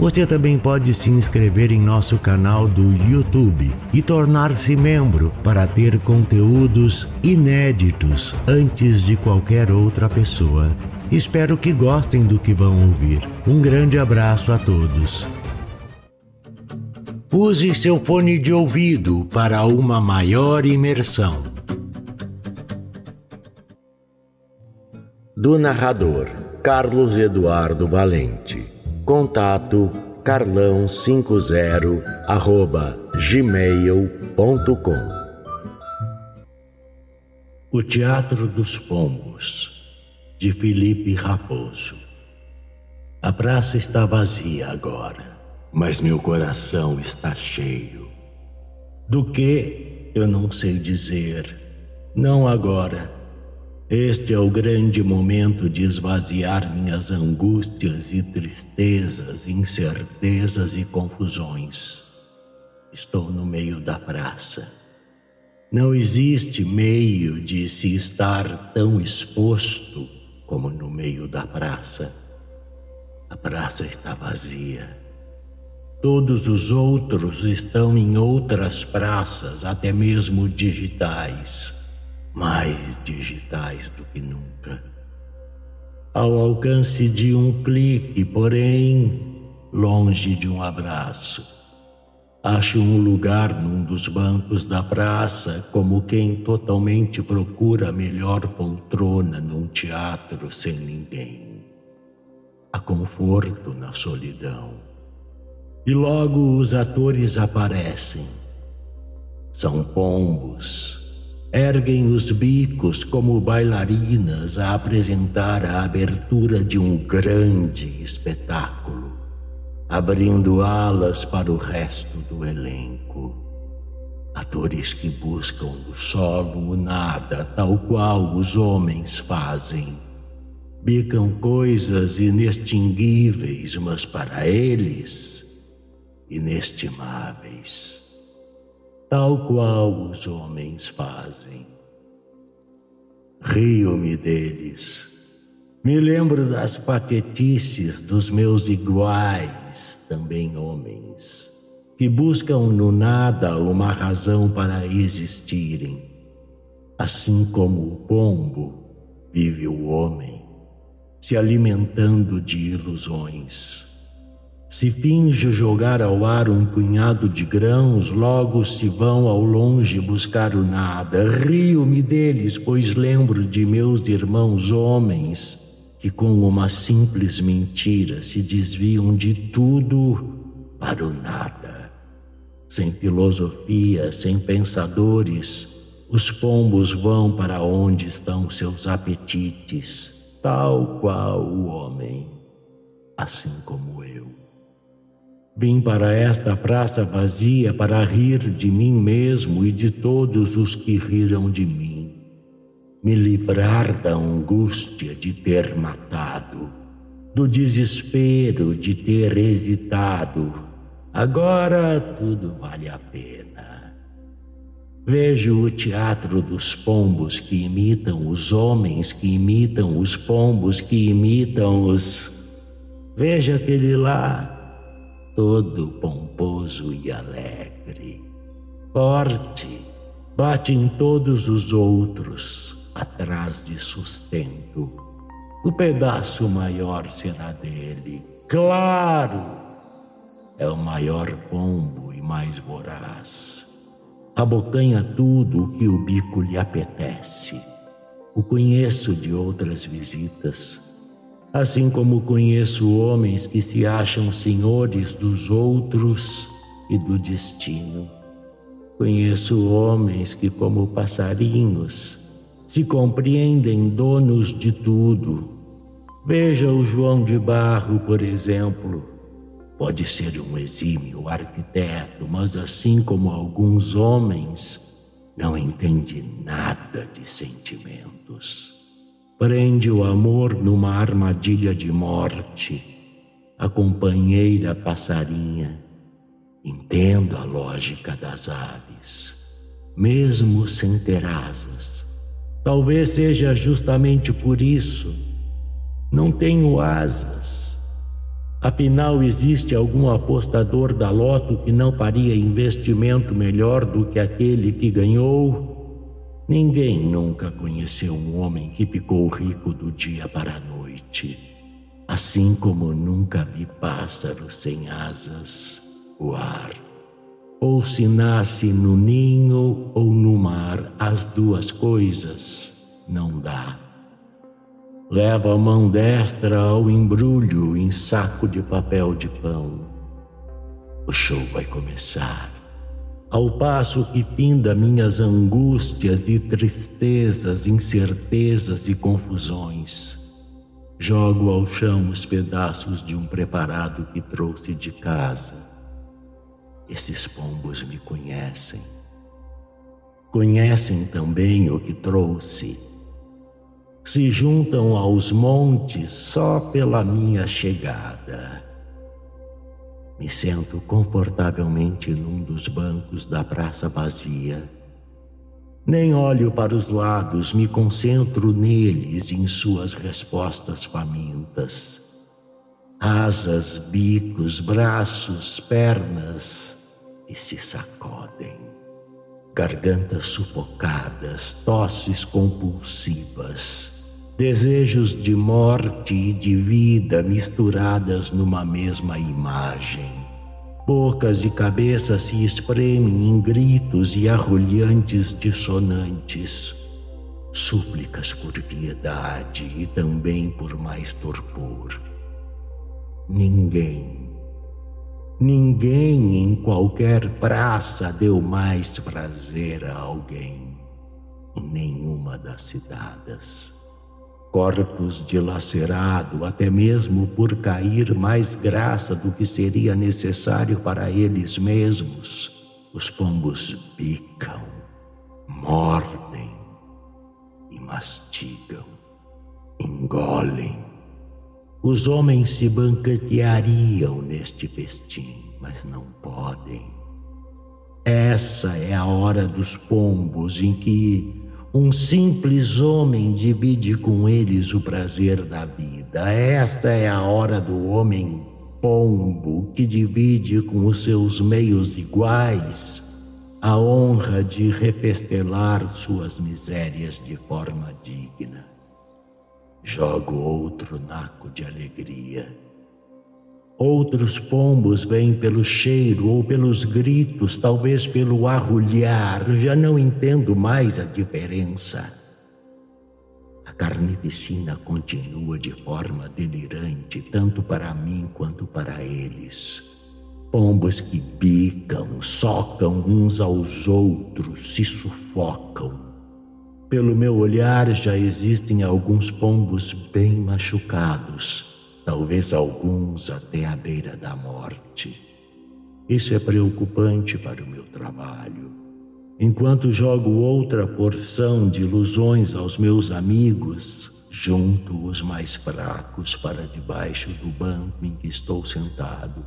Você também pode se inscrever em nosso canal do YouTube e tornar-se membro para ter conteúdos inéditos antes de qualquer outra pessoa. Espero que gostem do que vão ouvir. Um grande abraço a todos. Use seu fone de ouvido para uma maior imersão. Do narrador Carlos Eduardo Valente. Contato carlão50 arroba gmail.com O Teatro dos Pombos, de Felipe Raposo. A praça está vazia agora, mas meu coração está cheio. Do que eu não sei dizer, não agora este é o grande momento de esvaziar minhas angústias e tristezas, incertezas e confusões. Estou no meio da praça. Não existe meio de se estar tão exposto como no meio da praça. A praça está vazia. Todos os outros estão em outras praças, até mesmo digitais mais digitais do que nunca. Ao alcance de um clique, porém, longe de um abraço. Acho um lugar num dos bancos da praça, como quem totalmente procura a melhor poltrona num teatro sem ninguém. Há conforto na solidão. E logo os atores aparecem. São pombos erguem os bicos como bailarinas a apresentar a abertura de um grande espetáculo, abrindo alas para o resto do elenco. Atores que buscam no solo o nada, tal qual os homens fazem. Bicam coisas inextinguíveis, mas para eles, inestimáveis tal qual os homens fazem. Rio-me deles. Me lembro das patetices dos meus iguais, também homens, que buscam no nada uma razão para existirem. Assim como o pombo vive o homem, se alimentando de ilusões se finge jogar ao ar um punhado de grãos, logo se vão ao longe buscar o nada. Rio-me deles, pois lembro de meus irmãos homens que, com uma simples mentira, se desviam de tudo para o nada. Sem filosofia, sem pensadores, os pombos vão para onde estão seus apetites, tal qual o homem, assim como eu. Vim para esta praça vazia para rir de mim mesmo e de todos os que riram de mim, me livrar da angústia de ter matado, do desespero de ter hesitado. Agora tudo vale a pena. Vejo o teatro dos pombos que imitam os homens, que imitam os pombos, que imitam os. Veja aquele lá todo pomposo e alegre. Forte, bate em todos os outros, atrás de sustento. O pedaço maior será dele. Claro! É o maior pombo e mais voraz. Abocanha tudo o que o bico lhe apetece. O conheço de outras visitas assim como conheço homens que se acham senhores dos outros e do destino. Conheço homens que, como passarinhos, se compreendem donos de tudo. Veja o João de Barro, por exemplo. Pode ser um exímio arquiteto, mas assim como alguns homens, não entende nada de sentimentos. Prende o amor numa armadilha de morte. A companheira passarinha. Entendo a lógica das aves, mesmo sem ter asas. Talvez seja justamente por isso. Não tenho asas Afinal, existe algum apostador da loto que não faria investimento melhor do que aquele que ganhou? Ninguém nunca conheceu um homem que ficou rico do dia para a noite, assim como nunca vi pássaros sem asas voar. Ou se nasce no ninho ou no mar, as duas coisas não dá. Leva a mão destra ao embrulho em saco de papel de pão. O show vai começar. Ao passo que pinda minhas angústias e tristezas, incertezas e confusões, jogo ao chão os pedaços de um preparado que trouxe de casa. Esses pombos me conhecem. Conhecem também o que trouxe se juntam aos montes só pela minha chegada. Me sento confortavelmente num dos bancos da praça vazia. Nem olho para os lados, me concentro neles em suas respostas famintas. Asas, bicos, braços, pernas e se sacodem. Gargantas sufocadas, tosses compulsivas desejos de morte e de vida misturadas numa mesma imagem. Bocas e cabeças se espremem em gritos e arrulhantes dissonantes, súplicas por piedade e também por mais torpor. Ninguém, ninguém em qualquer praça deu mais prazer a alguém em nenhuma das cidades corpos dilacerados, até mesmo por cair mais graça do que seria necessário para eles mesmos. Os pombos picam, mordem e mastigam, engolem. Os homens se banqueteariam neste festim, mas não podem. Essa é a hora dos pombos em que um simples homem divide com eles o prazer da vida. Esta é a hora do homem pombo que divide com os seus meios iguais a honra de refestelar suas misérias de forma digna. Jogo outro naco de alegria Outros pombos vêm pelo cheiro ou pelos gritos, talvez pelo arrulhar, já não entendo mais a diferença. A carnificina continua de forma delirante, tanto para mim quanto para eles. Pombos que bicam, socam uns aos outros, se sufocam. Pelo meu olhar, já existem alguns pombos bem machucados talvez alguns até à beira da morte. Isso é preocupante para o meu trabalho. Enquanto jogo outra porção de ilusões aos meus amigos, junto os mais fracos para debaixo do banco em que estou sentado.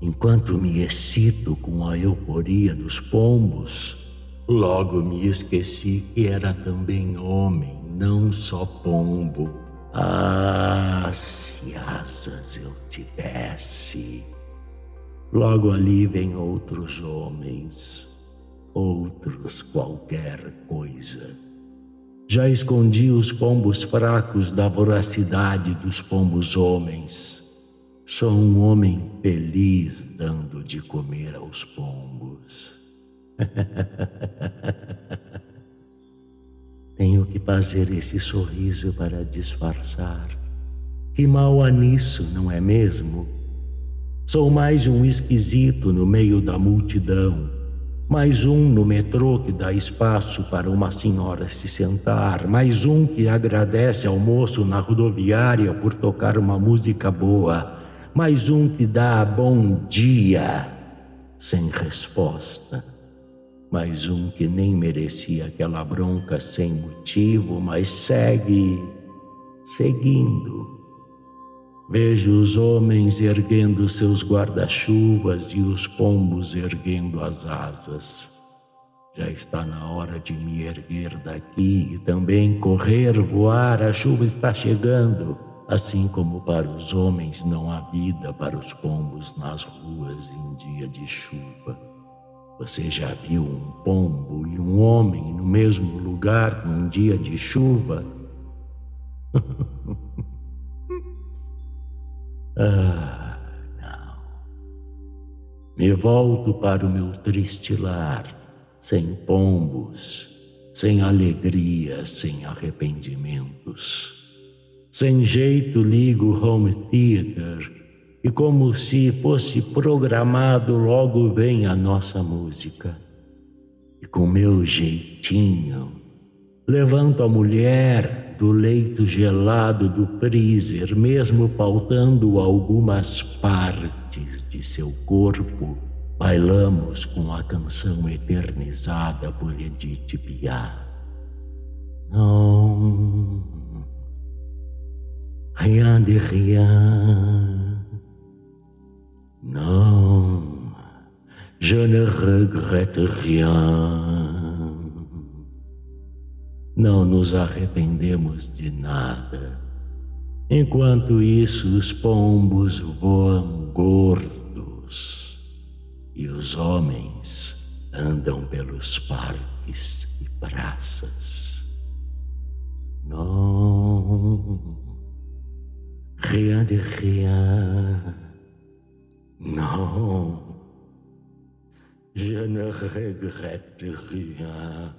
Enquanto me excito com a euforia dos pombos, logo me esqueci que era também homem, não só pombo ah, se asas eu tivesse. Logo ali vem outros homens, outros qualquer coisa. Já escondi os pombos fracos da voracidade dos pombos homens. Sou um homem feliz dando de comer aos pombos. Tenho que fazer esse sorriso para disfarçar. Que mal há nisso, não é mesmo? Sou mais um esquisito no meio da multidão, mais um no metrô que dá espaço para uma senhora se sentar, mais um que agradece ao moço na rodoviária por tocar uma música boa, mais um que dá bom dia sem resposta. Mais um que nem merecia aquela bronca sem motivo, mas segue seguindo. Vejo os homens erguendo seus guarda-chuvas e os pombos erguendo as asas. Já está na hora de me erguer daqui e também correr, voar. A chuva está chegando. Assim como para os homens não há vida para os pombos nas ruas em dia de chuva. Você já viu um pombo e um homem no mesmo lugar num dia de chuva? ah, não. Me volto para o meu triste lar, sem pombos, sem alegria, sem arrependimentos. Sem jeito ligo o home theater e, como se fosse programado, logo vem a nossa música. E com meu jeitinho, levanto a mulher do leito gelado do freezer, mesmo faltando algumas partes de seu corpo, bailamos com a canção eternizada por Edith Piaf. Não rien de rien. Non, je ne regrette rien. Não nos arrependemos de nada. Enquanto isso, os pombos voam gordos e os homens andam pelos parques e praças. Não. Rien de rien. Non, je ne regrette rien.